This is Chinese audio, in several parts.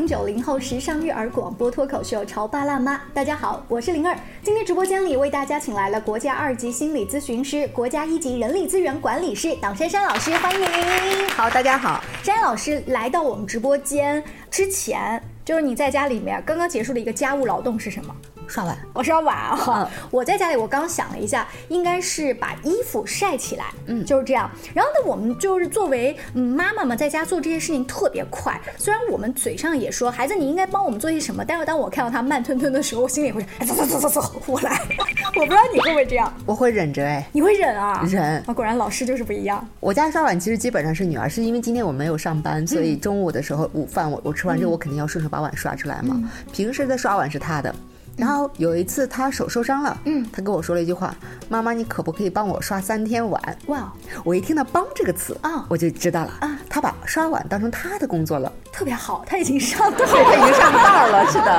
零九零后时尚育儿广播脱口秀《潮爸辣妈》，大家好，我是灵儿。今天直播间里为大家请来了国家二级心理咨询师、国家一级人力资源管理师党珊珊老师，欢迎。好，大家好。珊珊老师来到我们直播间之前，就是你在家里面刚刚结束的一个家务劳动是什么？刷碗，我刷碗啊！我在家里，我刚想了一下，应该是把衣服晒起来，嗯，就是这样。然后呢，我们就是作为妈妈嘛，在家做这些事情特别快。虽然我们嘴上也说孩子你应该帮我们做些什么，但是当我看到他慢吞吞的时候，我心里会哎，走走走走走，我来。我不知道你会不会这样，我会忍着哎，你会忍啊？忍啊！果然老师就是不一样。我家刷碗其实基本上是女儿，是因为今天我没有上班，所以中午的时候午饭我我吃完之后，我肯定要顺手把碗刷出来嘛。平时的刷碗是她的。然后有一次他手受伤了，嗯，他跟我说了一句话：“妈妈，你可不可以帮我刷三天碗？”哇，我一听到“帮”这个词啊，我就知道了啊，他把刷碗当成他的工作了，特别好，他已经上道，他已经上道了，是的。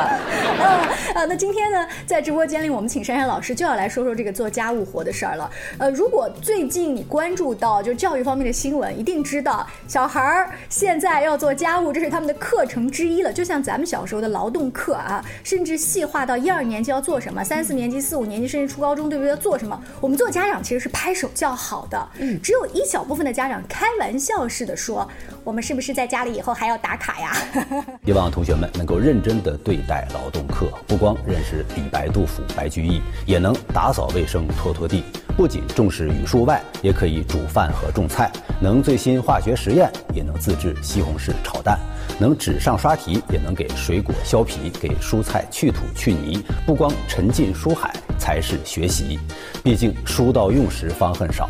啊，那今天呢，在直播间里，我们请珊珊老师就要来说说这个做家务活的事儿了。呃，如果最近你关注到就教育方面的新闻，一定知道小孩儿现在要做家务，这是他们的课程之一了，就像咱们小时候的劳动课啊，甚至细化到一。二年级要做什么？三四年级、四五年级，甚至初高中，对不对？要做什么？我们做家长其实是拍手叫好的。嗯，只有一小部分的家长开玩笑似的说：“我们是不是在家里以后还要打卡呀？” 希望同学们能够认真的对待劳动课，不光认识李白、杜甫、白居易，也能打扫卫生、拖拖地。不仅重视语数外，也可以煮饭和种菜，能最新化学实验，也能自制西红柿炒蛋。能纸上刷题，也能给水果削皮，给蔬菜去土去泥。不光沉浸书海才是学习，毕竟书到用时方恨少，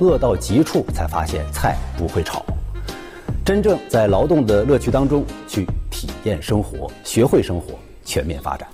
饿到极处才发现菜不会炒。真正在劳动的乐趣当中去体验生活，学会生活，全面发展。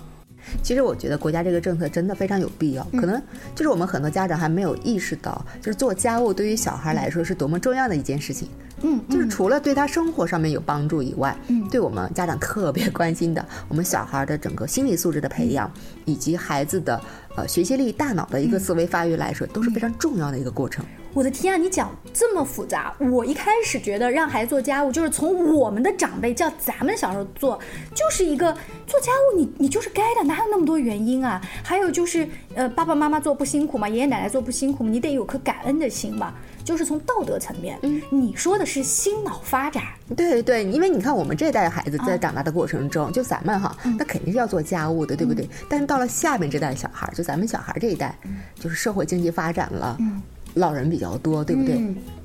其实我觉得国家这个政策真的非常有必要，可能就是我们很多家长还没有意识到，就是做家务对于小孩来说是多么重要的一件事情。嗯，就是除了对他生活上面有帮助以外，嗯，对我们家长特别关心的，我们小孩的整个心理素质的培养，以及孩子的呃学习力、大脑的一个思维发育来说，都是非常重要的一个过程。我的天啊，你讲这么复杂，我一开始觉得让孩子做家务，就是从我们的长辈叫咱们小时候做，就是一个做家务，你你就是该的，哪有那么多原因啊？还有就是，呃，爸爸妈妈做不辛苦吗？爷爷奶奶做不辛苦吗？你得有颗感恩的心嘛。就是从道德层面，嗯，你说的是心脑发展，对对，因为你看我们这代孩子在长大的过程中，就咱们哈，那肯定是要做家务的，对不对？但是到了下面这代小孩，就咱们小孩这一代，就是社会经济发展了，老人比较多，对不对？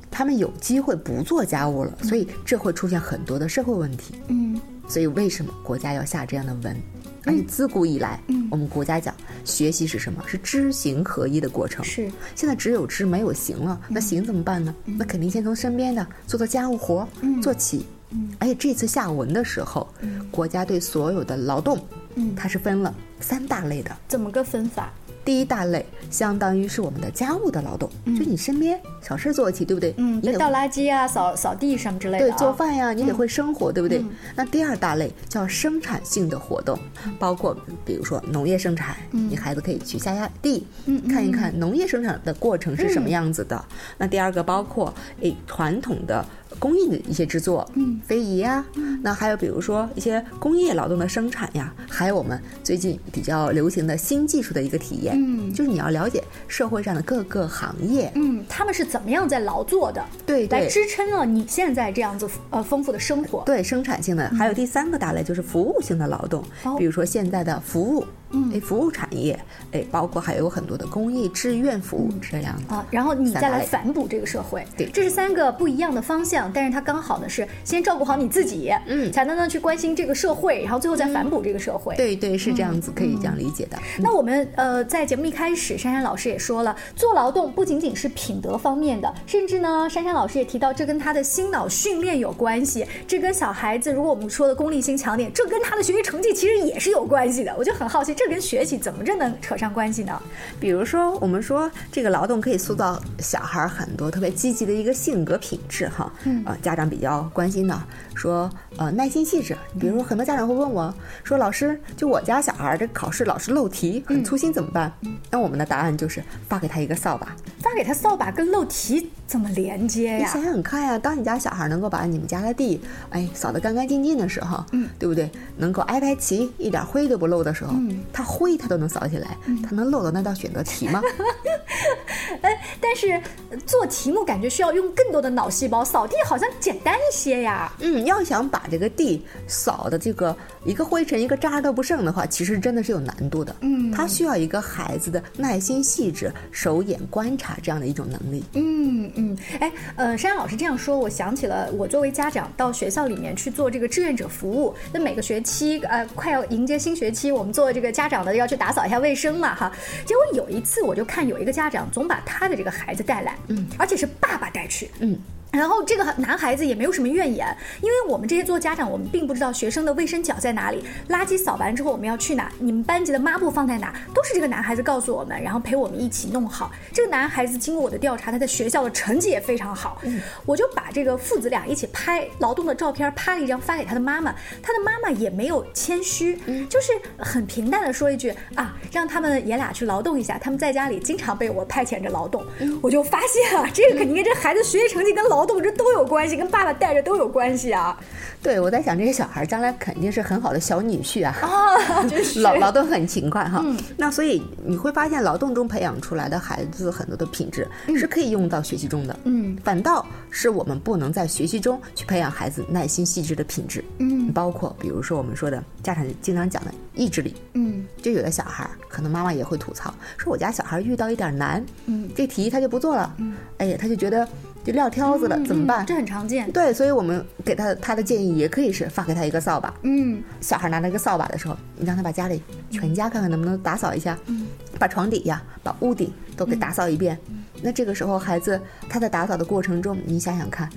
他们有机会不做家务了，所以这会出现很多的社会问题。嗯，所以为什么国家要下这样的文？而且自古以来，嗯，我们国家讲学习是什么？是知行合一的过程。是，现在只有知没有行了，那行怎么办呢？那肯定先从身边的做做家务活做起。嗯，而且这次下文的时候，国家对所有的劳动，嗯，它是分了三大类的。怎么个分法？第一大类相当于是我们的家务的劳动，就你身边小事做起，对不对？嗯，你得倒垃圾啊，扫扫地什么之类的。对，做饭呀，你得会生活，对不对？那第二大类叫生产性的活动，包括比如说农业生产，你孩子可以去下下地，看一看农业生产的过程是什么样子的。那第二个包括诶传统的。工艺的一些制作，嗯，非遗啊，那还有比如说一些工业劳动的生产呀，还有我们最近比较流行的新技术的一个体验，嗯，就是你要了解社会上的各个行业，嗯，他们是怎么样在劳作的，对，来支撑了你现在这样子呃丰富的生活，对，生产性的，还有第三个大类就是服务性的劳动，比如说现在的服务。嗯，哎，服务产业，哎，包括还有很多的公益志愿服务这样的啊，然后你再来反哺这个社会，对，这是三个不一样的方向，但是它刚好呢是先照顾好你自己，嗯，才能呢去关心这个社会，然后最后再反哺这个社会，对对，是这样子，可以这样理解的。那我们呃在节目一开始，珊珊老师也说了，做劳动不仅仅是品德方面的，甚至呢，珊珊老师也提到这跟他的心脑训练有关系，这跟小孩子如果我们说的功利心强点，这跟他的学习成绩其实也是有关系的。我就很好奇。这跟学习怎么着能扯上关系呢？比如说，我们说这个劳动可以塑造小孩很多特别积极的一个性格品质哈。嗯。呃，家长比较关心的说，呃，耐心细致。比如说，很多家长会问我说：“老师，就我家小孩这考试老是漏题，很粗心，怎么办？”那我们的答案就是发给他一个扫把。发给他扫把跟漏题怎么连接呀？你想想看呀，当你家小孩能够把你们家的地哎扫得干干净净的时候，嗯，对不对？能够挨排齐，一点灰都不漏的时候，嗯，他灰他都能扫起来，他能漏到那道选择题吗？哎，但是做题目感觉需要用更多的脑细胞，扫地好像简单一些呀。嗯，要想把这个地扫的这个一个灰尘一个渣都不剩的话，其实真的是有难度的。嗯，他需要一个孩子的耐心细致、手眼观察这样的一种能力。嗯嗯，哎，呃，山羊老师这样说，我想起了我作为家长到学校里面去做这个志愿者服务。那每个学期，呃，快要迎接新学期，我们做这个家家长的要去打扫一下卫生嘛，哈。结果有一次，我就看有一个家长总把他的这个孩子带来，嗯，而且是爸爸带去，嗯。然后这个男孩子也没有什么怨言，因为我们这些做家长，我们并不知道学生的卫生角在哪里，垃圾扫完之后我们要去哪，你们班级的抹布放在哪，都是这个男孩子告诉我们，然后陪我们一起弄好。这个男孩子经过我的调查，他在学校的成绩也非常好，我就把这个父子俩一起拍劳动的照片拍了一张发给他的妈妈，他的妈妈也没有谦虚，就是很平淡的说一句啊，让他们爷俩去劳动一下，他们在家里经常被我派遣着劳动，我就发现啊，这个肯定跟这孩子学习成绩跟劳劳动这都有关系，跟爸爸带着都有关系啊。对，我在想这些小孩将来肯定是很好的小女婿啊。啊，劳劳动很勤快哈。那所以你会发现，劳动中培养出来的孩子很多的品质是可以用到学习中的。嗯，反倒是我们不能在学习中去培养孩子耐心细致的品质。嗯，包括比如说我们说的家长经常讲的意志力。嗯，就有的小孩可能妈妈也会吐槽，说我家小孩遇到一点难，嗯，这题他就不做了。嗯，哎呀，他就觉得。就撂挑子了，怎么办？这很常见。对，所以我们给他他的建议也可以是发给他一个扫把。嗯，小孩拿那个扫把的时候，你让他把家里全家看看能不能打扫一下。嗯，把床底呀，把屋顶都给打扫一遍。那这个时候孩子他在打扫的过程中，你想想看，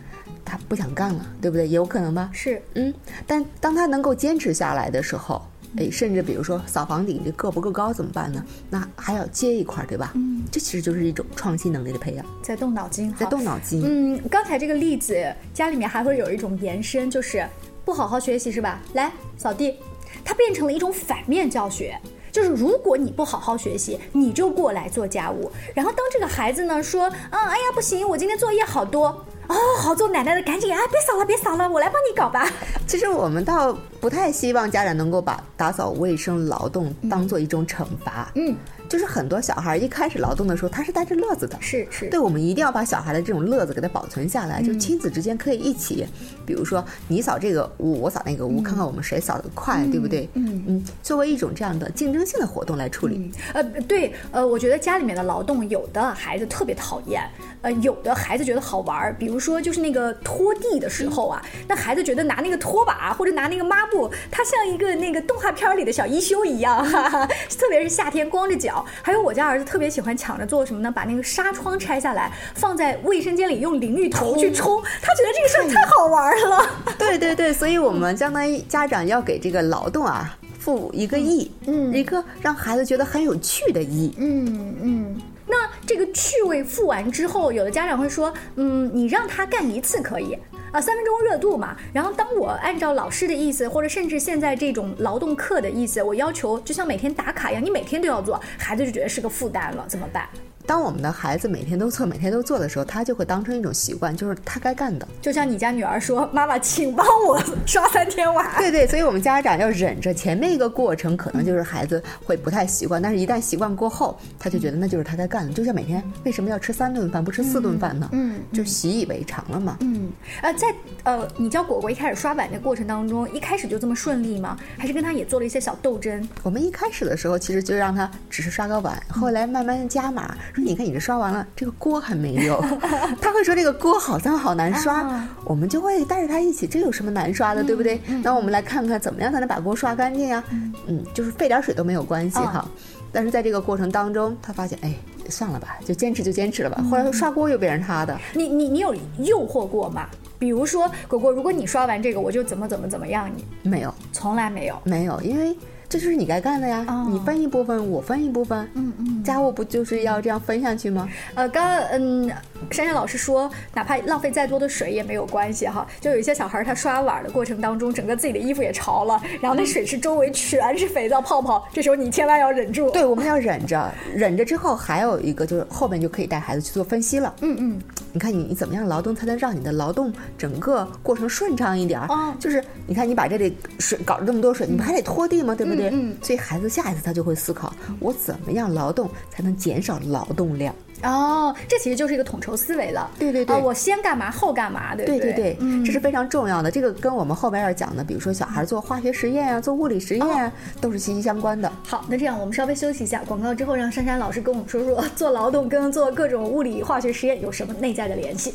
他不想干了，对不对？也有可能吧。是，嗯，但当他能够坚持下来的时候。哎，甚至比如说扫房顶，这个不够高怎么办呢？那还要接一块，对吧？嗯，这其实就是一种创新能力的培养，在动脑筋，在动脑筋。嗯，刚才这个例子，家里面还会有一种延伸，就是不好好学习是吧？来扫地，它变成了一种反面教学，就是如果你不好好学习，你就过来做家务。然后当这个孩子呢说，嗯，哎呀不行，我今天作业好多。哦，好做奶奶的，赶紧啊！别扫了，别扫了，我来帮你搞吧。其实我们倒不太希望家长能够把打扫卫生劳动当做一种惩罚。嗯。就是很多小孩一开始劳动的时候，他是带着乐子的。是是，对，我们一定要把小孩的这种乐子给他保存下来。就亲子之间可以一起，比如说你扫这个屋，我扫那个屋，看看我们谁扫得快，对不对？嗯嗯，作为一种这样的竞争性的活动来处理。呃，对，呃，我觉得家里面的劳动，有的孩子特别讨厌，呃，有的孩子觉得好玩儿。比如说，就是那个拖地的时候啊，那孩子觉得拿那个拖把或者拿那个抹布，它像一个那个动画片里的小一休一样，哈哈，特别是夏天光着脚。还有我家儿子特别喜欢抢着做什么呢？把那个纱窗拆下来，放在卫生间里用淋浴头去冲，他觉得这个事儿太好玩了。对对对，所以我们相当于家长要给这个劳动啊赋一个意，嗯，一个让孩子觉得很有趣的意，嗯嗯。那这个趣味付完之后，有的家长会说，嗯，你让他干一次可以。啊，三分钟热度嘛。然后当我按照老师的意思，或者甚至现在这种劳动课的意思，我要求就像每天打卡一样，你每天都要做，孩子就觉得是个负担了，怎么办？当我们的孩子每天都做，每天都做的时候，他就会当成一种习惯，就是他该干的。就像你家女儿说：“妈妈，请帮我刷三天碗。”对对，所以我们家长要忍着前面一个过程，可能就是孩子会不太习惯，但是一旦习惯过后，他就觉得那就是他该干的。就像每天为什么要吃三顿饭不吃四顿饭呢？嗯，就习以为常了嘛。嗯，呃，在呃，你教果果一开始刷碗的过程当中，一开始就这么顺利吗？还是跟他也做了一些小斗争？我们一开始的时候，其实就让他只是刷个碗，后来慢慢加码。说你看，你这刷完了，这个锅还没有。他会说这个锅好脏好难刷，我们就会带着他一起，这有什么难刷的，对不对？那我们来看看怎么样才能把锅刷干净呀？嗯，就是费点水都没有关系哈。但是在这个过程当中，他发现，哎，算了吧，就坚持就坚持了吧。后来刷锅又变成他的。你你你有诱惑过吗？比如说果果，如果你刷完这个，我就怎么怎么怎么样？你没有，从来没有，没有，因为。这就是你该干的呀，你分一部分，我分一部分，嗯嗯，家务不就是要这样分下去吗？呃，刚刚嗯，珊珊老师说，哪怕浪费再多的水也没有关系哈。就有一些小孩他刷碗的过程当中，整个自己的衣服也潮了，然后那水池周围全是肥皂泡泡，这时候你千万要忍住。对，我们要忍着，忍着之后还有一个就是后面就可以带孩子去做分析了。嗯嗯，你看你你怎么样劳动才能让你的劳动整个过程顺畅一点？哦，就是你看你把这里水搞了这么多水，你不还得拖地吗？对不对？嗯。所以孩子下一次他就会思考，我怎么样劳动才能减少劳动量？哦，这其实就是一个统筹思维了。对对对，我先干嘛后干嘛，对对？对对对，这是非常重要的。这个跟我们后边要讲的，比如说小孩做化学实验啊，做物理实验啊，都是息息相关的。好，那这样我们稍微休息一下，广告之后让珊珊老师跟我们说说做劳动跟做各种物理化学实验有什么内在的联系。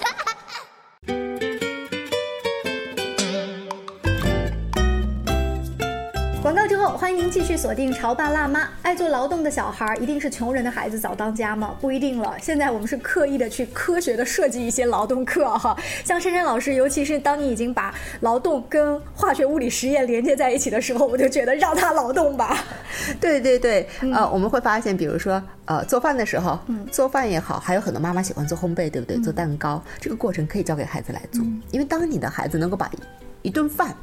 继续锁定《潮爸辣妈》。爱做劳动的小孩，一定是穷人的孩子早当家吗？不一定了。现在我们是刻意的去科学的设计一些劳动课哈。像珊珊老师，尤其是当你已经把劳动跟化学物理实验连接在一起的时候，我就觉得让他劳动吧。对对对，呃，我们会发现，比如说，呃，做饭的时候，做饭也好，还有很多妈妈喜欢做烘焙，对不对？做蛋糕，这个过程可以交给孩子来做，因为当你的孩子能够把。一顿饭，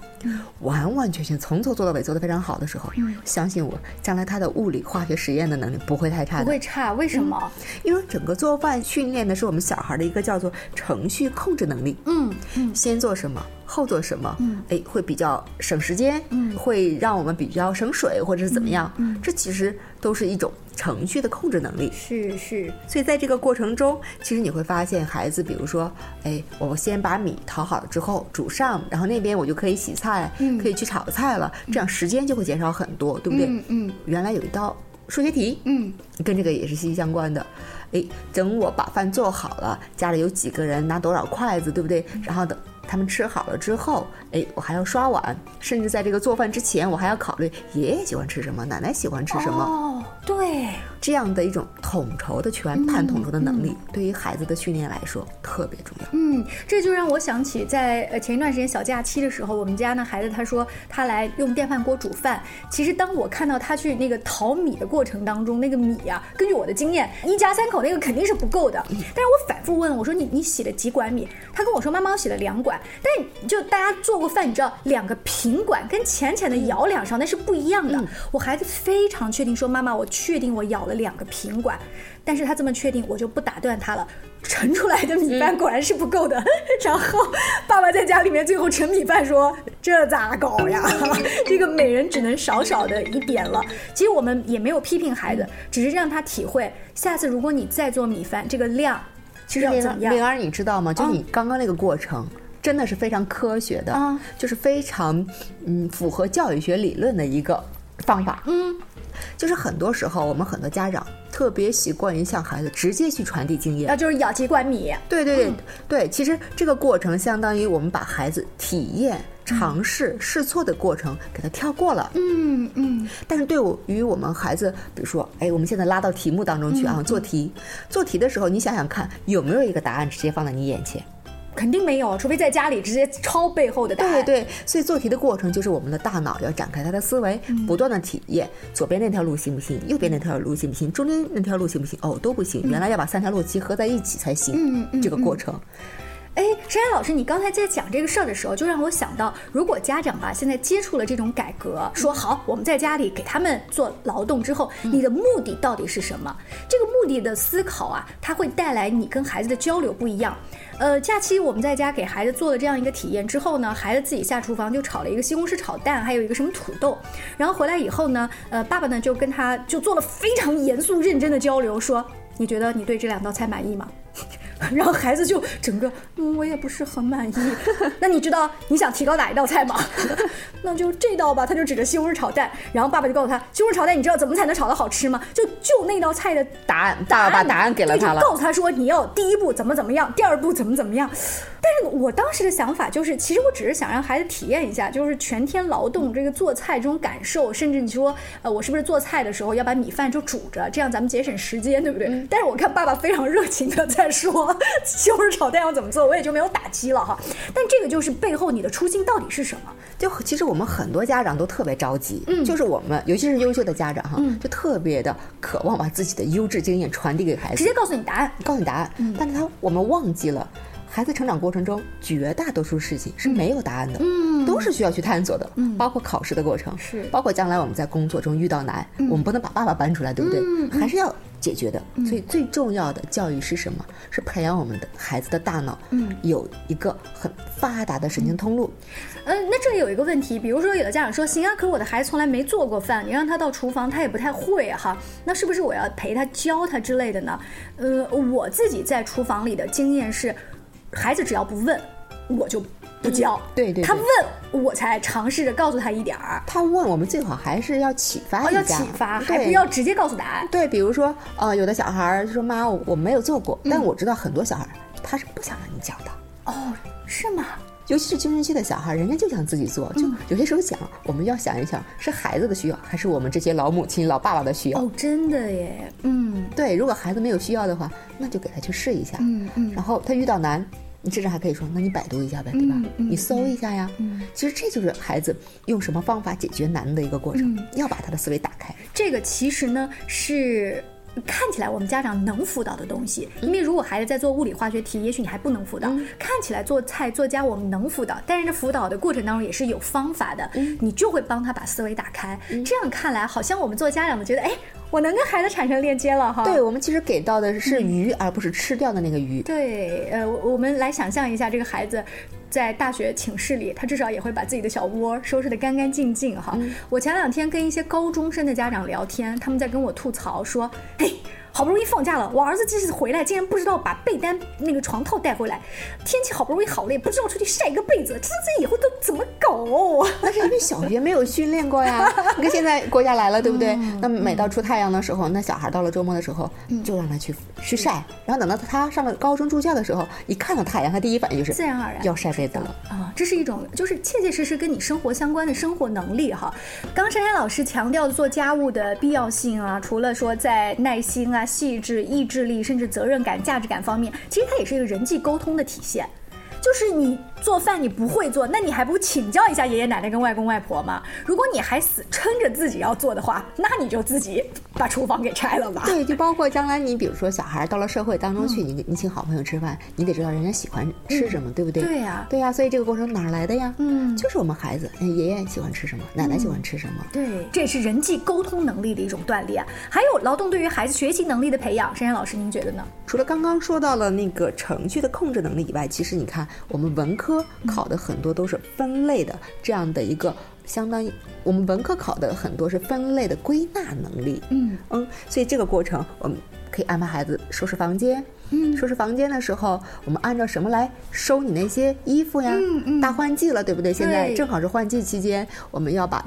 完完全全从头做到尾做得非常好的时候，相信我，将来他的物理化学实验的能力不会太差。不会差，为什么？因为整个做饭训练的是我们小孩的一个叫做程序控制能力。嗯嗯，先做什么？后做什么？嗯，哎，会比较省时间，嗯，会让我们比较省水，或者是怎么样？嗯，这其实都是一种程序的控制能力。是是，所以在这个过程中，其实你会发现，孩子，比如说，哎，我先把米淘好了之后煮上，然后那边我就可以洗菜，嗯可以去炒菜了，这样时间就会减少很多，对不对？嗯嗯。原来有一道数学题，嗯，跟这个也是息息相关的。哎，等我把饭做好了，家里有几个人，拿多少筷子，对不对？然后等。他们吃好了之后，哎，我还要刷碗，甚至在这个做饭之前，我还要考虑爷爷喜欢吃什么，奶奶喜欢吃什么。哦，对，这样的一种统筹的全盘统筹的能力，对于孩子的训练来说特别重要。嗯，这就让我想起在呃前一段时间小假期的时候，我们家呢孩子他说他来用电饭锅煮饭。其实当我看到他去那个淘米的过程当中，那个米啊，根据我的经验，一家三口那个肯定是不够的。但是我反复问我说你你洗了几管米？他跟我说妈妈我洗了两管。但就大家做过饭，你知道两个平管跟浅浅的舀两勺那是不一样的。我孩子非常确定说：“妈妈，我确定我舀了两个平管。”但是他这么确定，我就不打断他了。盛出来的米饭果然是不够的。然后爸爸在家里面最后盛米饭说：“这咋搞呀？这个每人只能少少的一点了。”其实我们也没有批评孩子，只是让他体会，下次如果你再做米饭，这个量。其实要怎么样灵儿，你知道吗？就你刚刚那个过程，真的是非常科学的，就是非常嗯符合教育学理论的一个方法。嗯，就是很多时候我们很多家长特别习惯于向孩子直接去传递经验，那就是舀几管米。对对对对，其实这个过程相当于我们把孩子体验。尝试试错的过程给他跳过了，嗯嗯。但是对于我们孩子，比如说，哎，我们现在拉到题目当中去啊，做题，做题的时候，你想想看，有没有一个答案直接放在你眼前？肯定没有，除非在家里直接抄背后的答案。对对对，所以做题的过程就是我们的大脑要展开它的思维，不断的体验，左边那条路行不行？右边那条路行不行？中间那条路行不行？哦，都不行，原来要把三条路集合在一起才行。嗯嗯，这个过程。哎，珊珊老师，你刚才在讲这个事儿的时候，就让我想到，如果家长吧现在接触了这种改革，说好我们在家里给他们做劳动之后，你的目的到底是什么？这个目的的思考啊，它会带来你跟孩子的交流不一样。呃，假期我们在家给孩子做了这样一个体验之后呢，孩子自己下厨房就炒了一个西红柿炒蛋，还有一个什么土豆，然后回来以后呢，呃，爸爸呢就跟他就做了非常严肃认真的交流，说你觉得你对这两道菜满意吗？然后孩子就整个，嗯，我也不是很满意。那你知道你想提高哪一道菜吗？那就这道吧。他就指着西红柿炒蛋，然后爸爸就告诉他，西红柿炒蛋你知道怎么才能炒得好吃吗？就就那道菜的答案，爸爸把答案给了他了。告诉他说你要第一步怎么怎么样，第二步怎么怎么样。但是我当时的想法就是，其实我只是想让孩子体验一下，就是全天劳动这个做菜这种感受，甚至你说，呃，我是不是做菜的时候要把米饭就煮着，这样咱们节省时间，对不对？但是我看爸爸非常热情的在说西红柿炒蛋要怎么做，我也就没有打击了哈。但这个就是背后你的初心到底是什么？就其实我们很多家长都特别着急，嗯，就是我们尤其是优秀的家长哈，就特别的渴望把自己的优质经验传递给孩子，直接告诉你答案。告诉你答案，但是他我们忘记了。孩子成长过程中，绝大多数事情是没有答案的，嗯，都是需要去探索的，嗯，包括考试的过程，是包括将来我们在工作中遇到难，我们不能把爸爸搬出来，对不对？还是要解决的。所以最重要的教育是什么？是培养我们的孩子的大脑，嗯，有一个很发达的神经通路。嗯，那这里有一个问题，比如说有的家长说，行啊，可是我的孩子从来没做过饭，你让他到厨房，他也不太会哈，那是不是我要陪他教他之类的呢？呃，我自己在厨房里的经验是，孩子只要不问，我就不教，对对对。他问我才尝试着告诉他一点儿，他问我们最好还是要启发哦，一下，要启发，还对不要直接告诉答案。对，比如说，呃，有的小孩儿就说妈，我我没有做过，但我知道很多小孩儿他是不想让你讲的。哦，是吗？尤其是青春期的小孩，人家就想自己做，就有些时候想，我们要想一想，是孩子的需要，还是我们这些老母亲、老爸爸的需要？哦，真的耶，嗯对，如果孩子没有需要的话，那就给他去试一下。嗯嗯，然后他遇到难，你至少还可以说，那你百度一下呗，对吧？嗯嗯你搜一下呀。嗯其实这就是孩子用什么方法解决难的一个过程，嗯要把他的思维打开。这个其实呢是。看起来我们家长能辅导的东西，因为如果孩子在做物理化学题，也许你还不能辅导。看起来做菜做家我们能辅导，但是这辅导的过程当中也是有方法的，你就会帮他把思维打开。这样看来，好像我们做家长的觉得，哎，我能跟孩子产生链接了哈。对我们其实给到的是鱼，而不是吃掉的那个鱼。对，呃，我我们来想象一下，这个孩子在大学寝室里，他至少也会把自己的小窝收拾得干干净净哈。我前两天跟一些高中生的家长聊天，他们在跟我吐槽说，嘿。好不容易放假了，我儿子这次回来竟然不知道把被单那个床套带回来，天气好不容易好了，也不知道出去晒一个被子，这这以后都怎么搞？那是因为小学没有训练过呀。你看现在国家来了，对不对？那每到出太阳的时候，那小孩到了周末的时候，就让他去去晒。然后等到他上了高中住校的时候，一看到太阳，他第一反应就是自然而然要晒被子了。啊，这是一种就是切切实实跟你生活相关的生活能力哈。刚刚珊珊老师强调做家务的必要性啊，除了说在耐心啊、细致、意志力，甚至责任感、价值感方面，其实它也是一个人际沟通的体现。就是你做饭你不会做，那你还不请教一下爷爷奶奶跟外公外婆吗？如果你还死撑着自己要做的话，那你就自己把厨房给拆了吧。对，就包括将来你比如说小孩到了社会当中去，你你请好朋友吃饭，你得知道人家喜欢吃什么，对不对？对呀对呀，所以这个过程哪儿来的呀？嗯就是我们孩子，哎爷爷喜欢吃什么，奶奶喜欢吃什么。对，这也是人际沟通能力的一种锻炼，还有劳动对于孩子学习能力的培养。珊珊老师，您觉得呢？除了刚刚说到了那个程序的控制能力以外，其实你看我们文科考的很多都是分类的这样的一个。相当于我们文科考的很多是分类的归纳能力，嗯嗯，所以这个过程我们可以安排孩子收拾房间，嗯，收拾房间的时候，我们按照什么来收你那些衣服呀？嗯嗯大换季了，对不对？现在正好是换季期间，我们要把。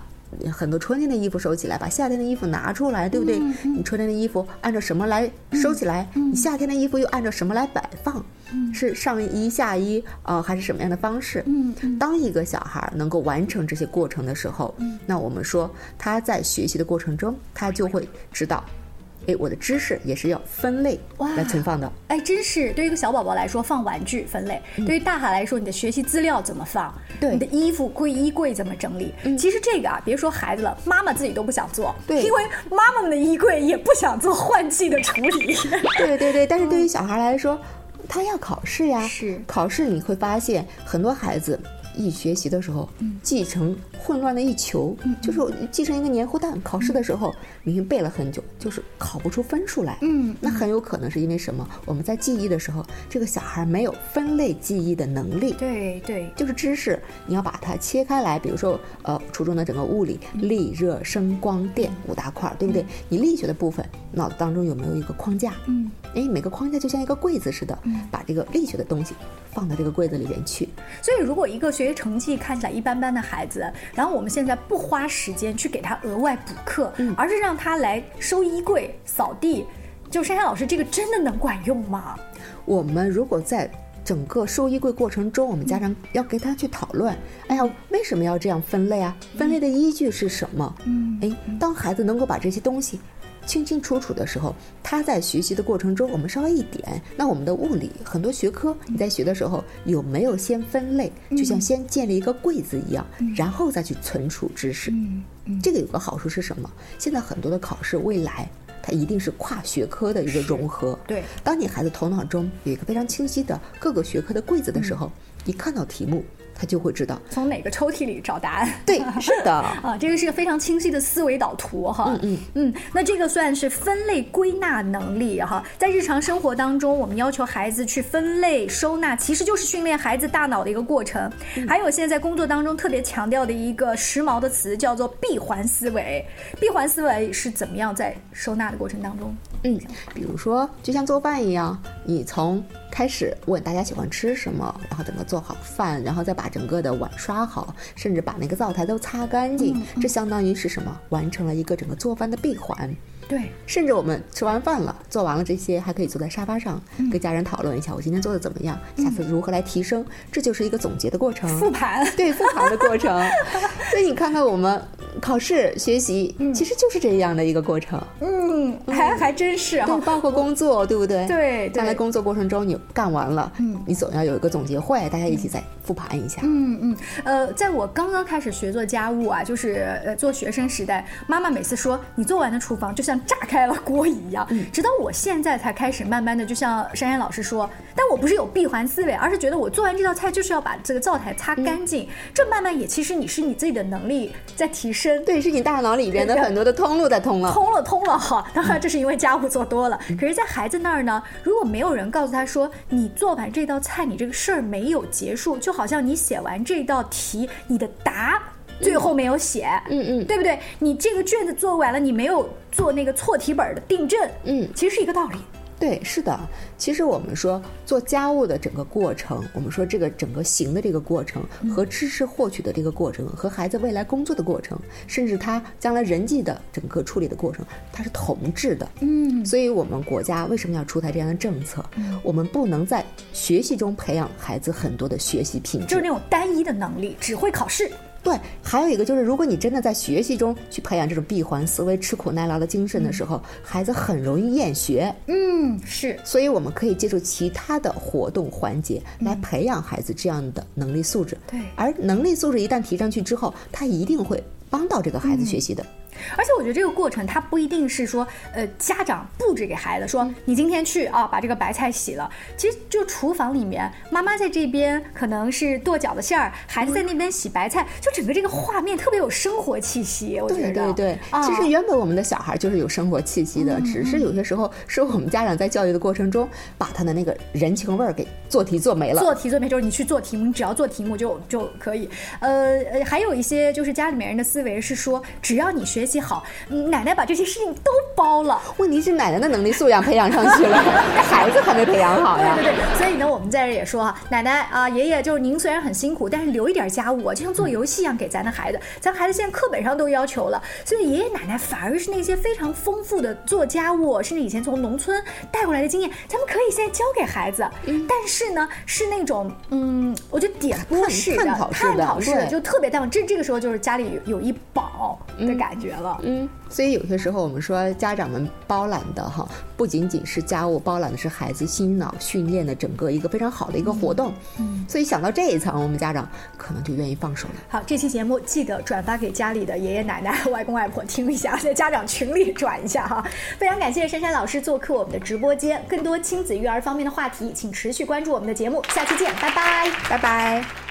很多春天的衣服收起来，把夏天的衣服拿出来，对不对？你春天的衣服按照什么来收起来？你夏天的衣服又按照什么来摆放？是上衣下衣，呃，还是什么样的方式？嗯当一个小孩能够完成这些过程的时候，那我们说他在学习的过程中，他就会知道，哎，我的知识也是要分类来存放的。哎，真是对于一个小宝宝来说，放玩具分类；对于大孩来说，你的学习资料怎么放，对你的衣服柜衣柜怎么整理。其实这个啊，别说孩子了，妈妈自己都不想做，对因为妈妈们的衣柜也不想做换季的处理。对对对，但是对于小孩来说，他要考试呀。是考试，你会发现很多孩子一学习的时候，继承混乱的一球，就是系成一个黏糊蛋。考试的时候明明背了很久，就是考不出分数来。嗯，那很有可能是因为什么？我们在记忆的时候，这个小孩没有分类记忆的能力。对对，就是知识，你要把它切开来，比如说，呃，初中的整个物理，力、热、声、光电五大块儿，对不对？你力学的部分，脑子当中有没有一个框架？嗯，哎，每个框架就像一个柜子似的，把这个力学的东西放到这个柜子里边去。所以如果一个学习成绩看起来一般般的孩子，然后我们现在不花时间去给他额外补课，而是让他来收衣柜、扫地，就珊珊老师，这个真的能管用吗？我们如果在整个收衣柜过程中，我们家长要跟他去讨论，哎呀，为什么要这样分类啊？分类的依据是什么？嗯哎，当孩子能够把这些东西清清楚楚的时候，他在学习的过程中，我们稍微一点，那我们的物理很多学科，你在学的时候有没有先分类？就像先建立一个柜子一样，然后再去存储知识。这个有个好处是什么？现在很多的考试，未来它一定是跨学科的一个融合。对当你孩子头脑中有一个非常清晰的各个学科的柜子的时候，一看到题目，他就会知道。从哪个抽屉里找答案？对，是的。啊，这个是个非常清晰的思维导图哈。嗯嗯嗯，那这个算是分类归纳能力哈。在日常生活当中，我们要求孩子去分类收纳，其实就是训练孩子大脑的一个过程。还有现在工作当中特别强调的一个时髦的词，叫做闭环思维。闭环思维是怎么样在收纳的过程当中？嗯，比如说，就像做饭一样，你从开始问大家喜欢吃什么，然后整个做好饭，然后再把整个的碗刷好，甚至把那个灶台都擦干净，这相当于是什么？完成了一个整个做饭的闭环。对，甚至我们吃完饭了，做完了这些，还可以坐在沙发上跟家人讨论一下，我今天做的怎么样，下次如何来提升，这就是一个总结的过程。复盘。对复盘的过程，所以你看看我们考试学习，其实就是这样的一个过程。嗯，还还真是哈。对，。包括工作，对不对？对对。将来工作过程中你干完了，嗯，你总要有一个总结会，大家一起再复盘一下。嗯嗯，呃，在我刚刚开始学做家务啊，就是呃做学生时代，妈妈每次说你做完的厨房就像炸开了锅一样，直到我现在才开始慢慢的，就像珊珊老师说，但我不是有闭环思维，而是觉得我做完这道菜就是要把这个灶台擦干净，这慢慢也其实你是你自己的能力在提升，对，是你大脑里边的很多的通路在通了。通了通了哈，当然这是因为家务做多了。可是，在孩子那儿呢，如果没有人告诉他说，你做完这道菜，你这个事儿没有结束，就好像你写完这道题，你的答最后没有写，嗯嗯对不对？你这个卷子做完了，你没有做那个错题本的订正，嗯其实是一个道理。对，是的。其实我们说做家务的整个过程，我们说这个整个行的这个过程和知识获取的这个过程，和孩子未来工作的过程，甚至他将来人际的整个处理的过程，它是同质的。嗯，所以我们国家为什么要出台这样的政策？我们不能在学习中培养孩子很多的学习品质，就是那种单一的能力，只会考试。对，还有一个就是，如果你真的在学习中去培养这种闭环思维、吃苦耐劳的精神的时候，孩子很容易厌学。嗯，是。所以我们可以借助其他的活动环节来培养孩子这样的能力素质。对而能力素质一旦提上去之后，他一定会帮到这个孩子学习的。而且我觉得这个过程，它不一定是说，呃，家长布置给孩子说，你今天去啊，把这个白菜洗了。其实就厨房里面，妈妈在这边可能是剁饺子馅儿，孩子在那边洗白菜，就整个这个画面特别有生活气息。我觉对得，对对，啊其实原本我们的小孩就是有生活气息的，只是有些时候是我们家长在教育的过程中，把他的那个人情味儿给做题做没了。做题做没就是你去做题目，你只要做题目就就可以。呃呃，还有一些就是家里面人的思维是说，只要你学习好，嗯奶奶把这些事情都包了。问题是奶奶的能力素养培养上去了，这 孩子还没培养好呀。对对对，所以呢，我们在这也说哈，奶奶啊，爷爷，就是您虽然很辛苦，但是留一点家务啊，就像做游戏一样给咱的孩子。咱孩子现在课本上都要求了，所以爷爷奶奶反而是那些非常丰富的做家务，甚至以前从农村带过来的经验，咱们可以现在教给孩子。嗯但是呢，是那种嗯，我觉得点播式的、探讨式的就特别淡。这这个时候就是家里有有一宝的感觉了。嗯，所以有些时候我们说家长们包揽的哈，不仅仅是家务，包揽的是孩子心脑训练的整个一个非常好的一个活动。嗯，所以想到这一层，我们家长可能就愿意放手了。好，这期节目记得转发给家里的爷爷奶奶、外公外婆听一下，在家长群里转一下哈。非常感谢珊珊老师做客我们的直播间，更多亲子育儿方面的话题，请持续关注我们的节目，下期见，拜拜。拜拜。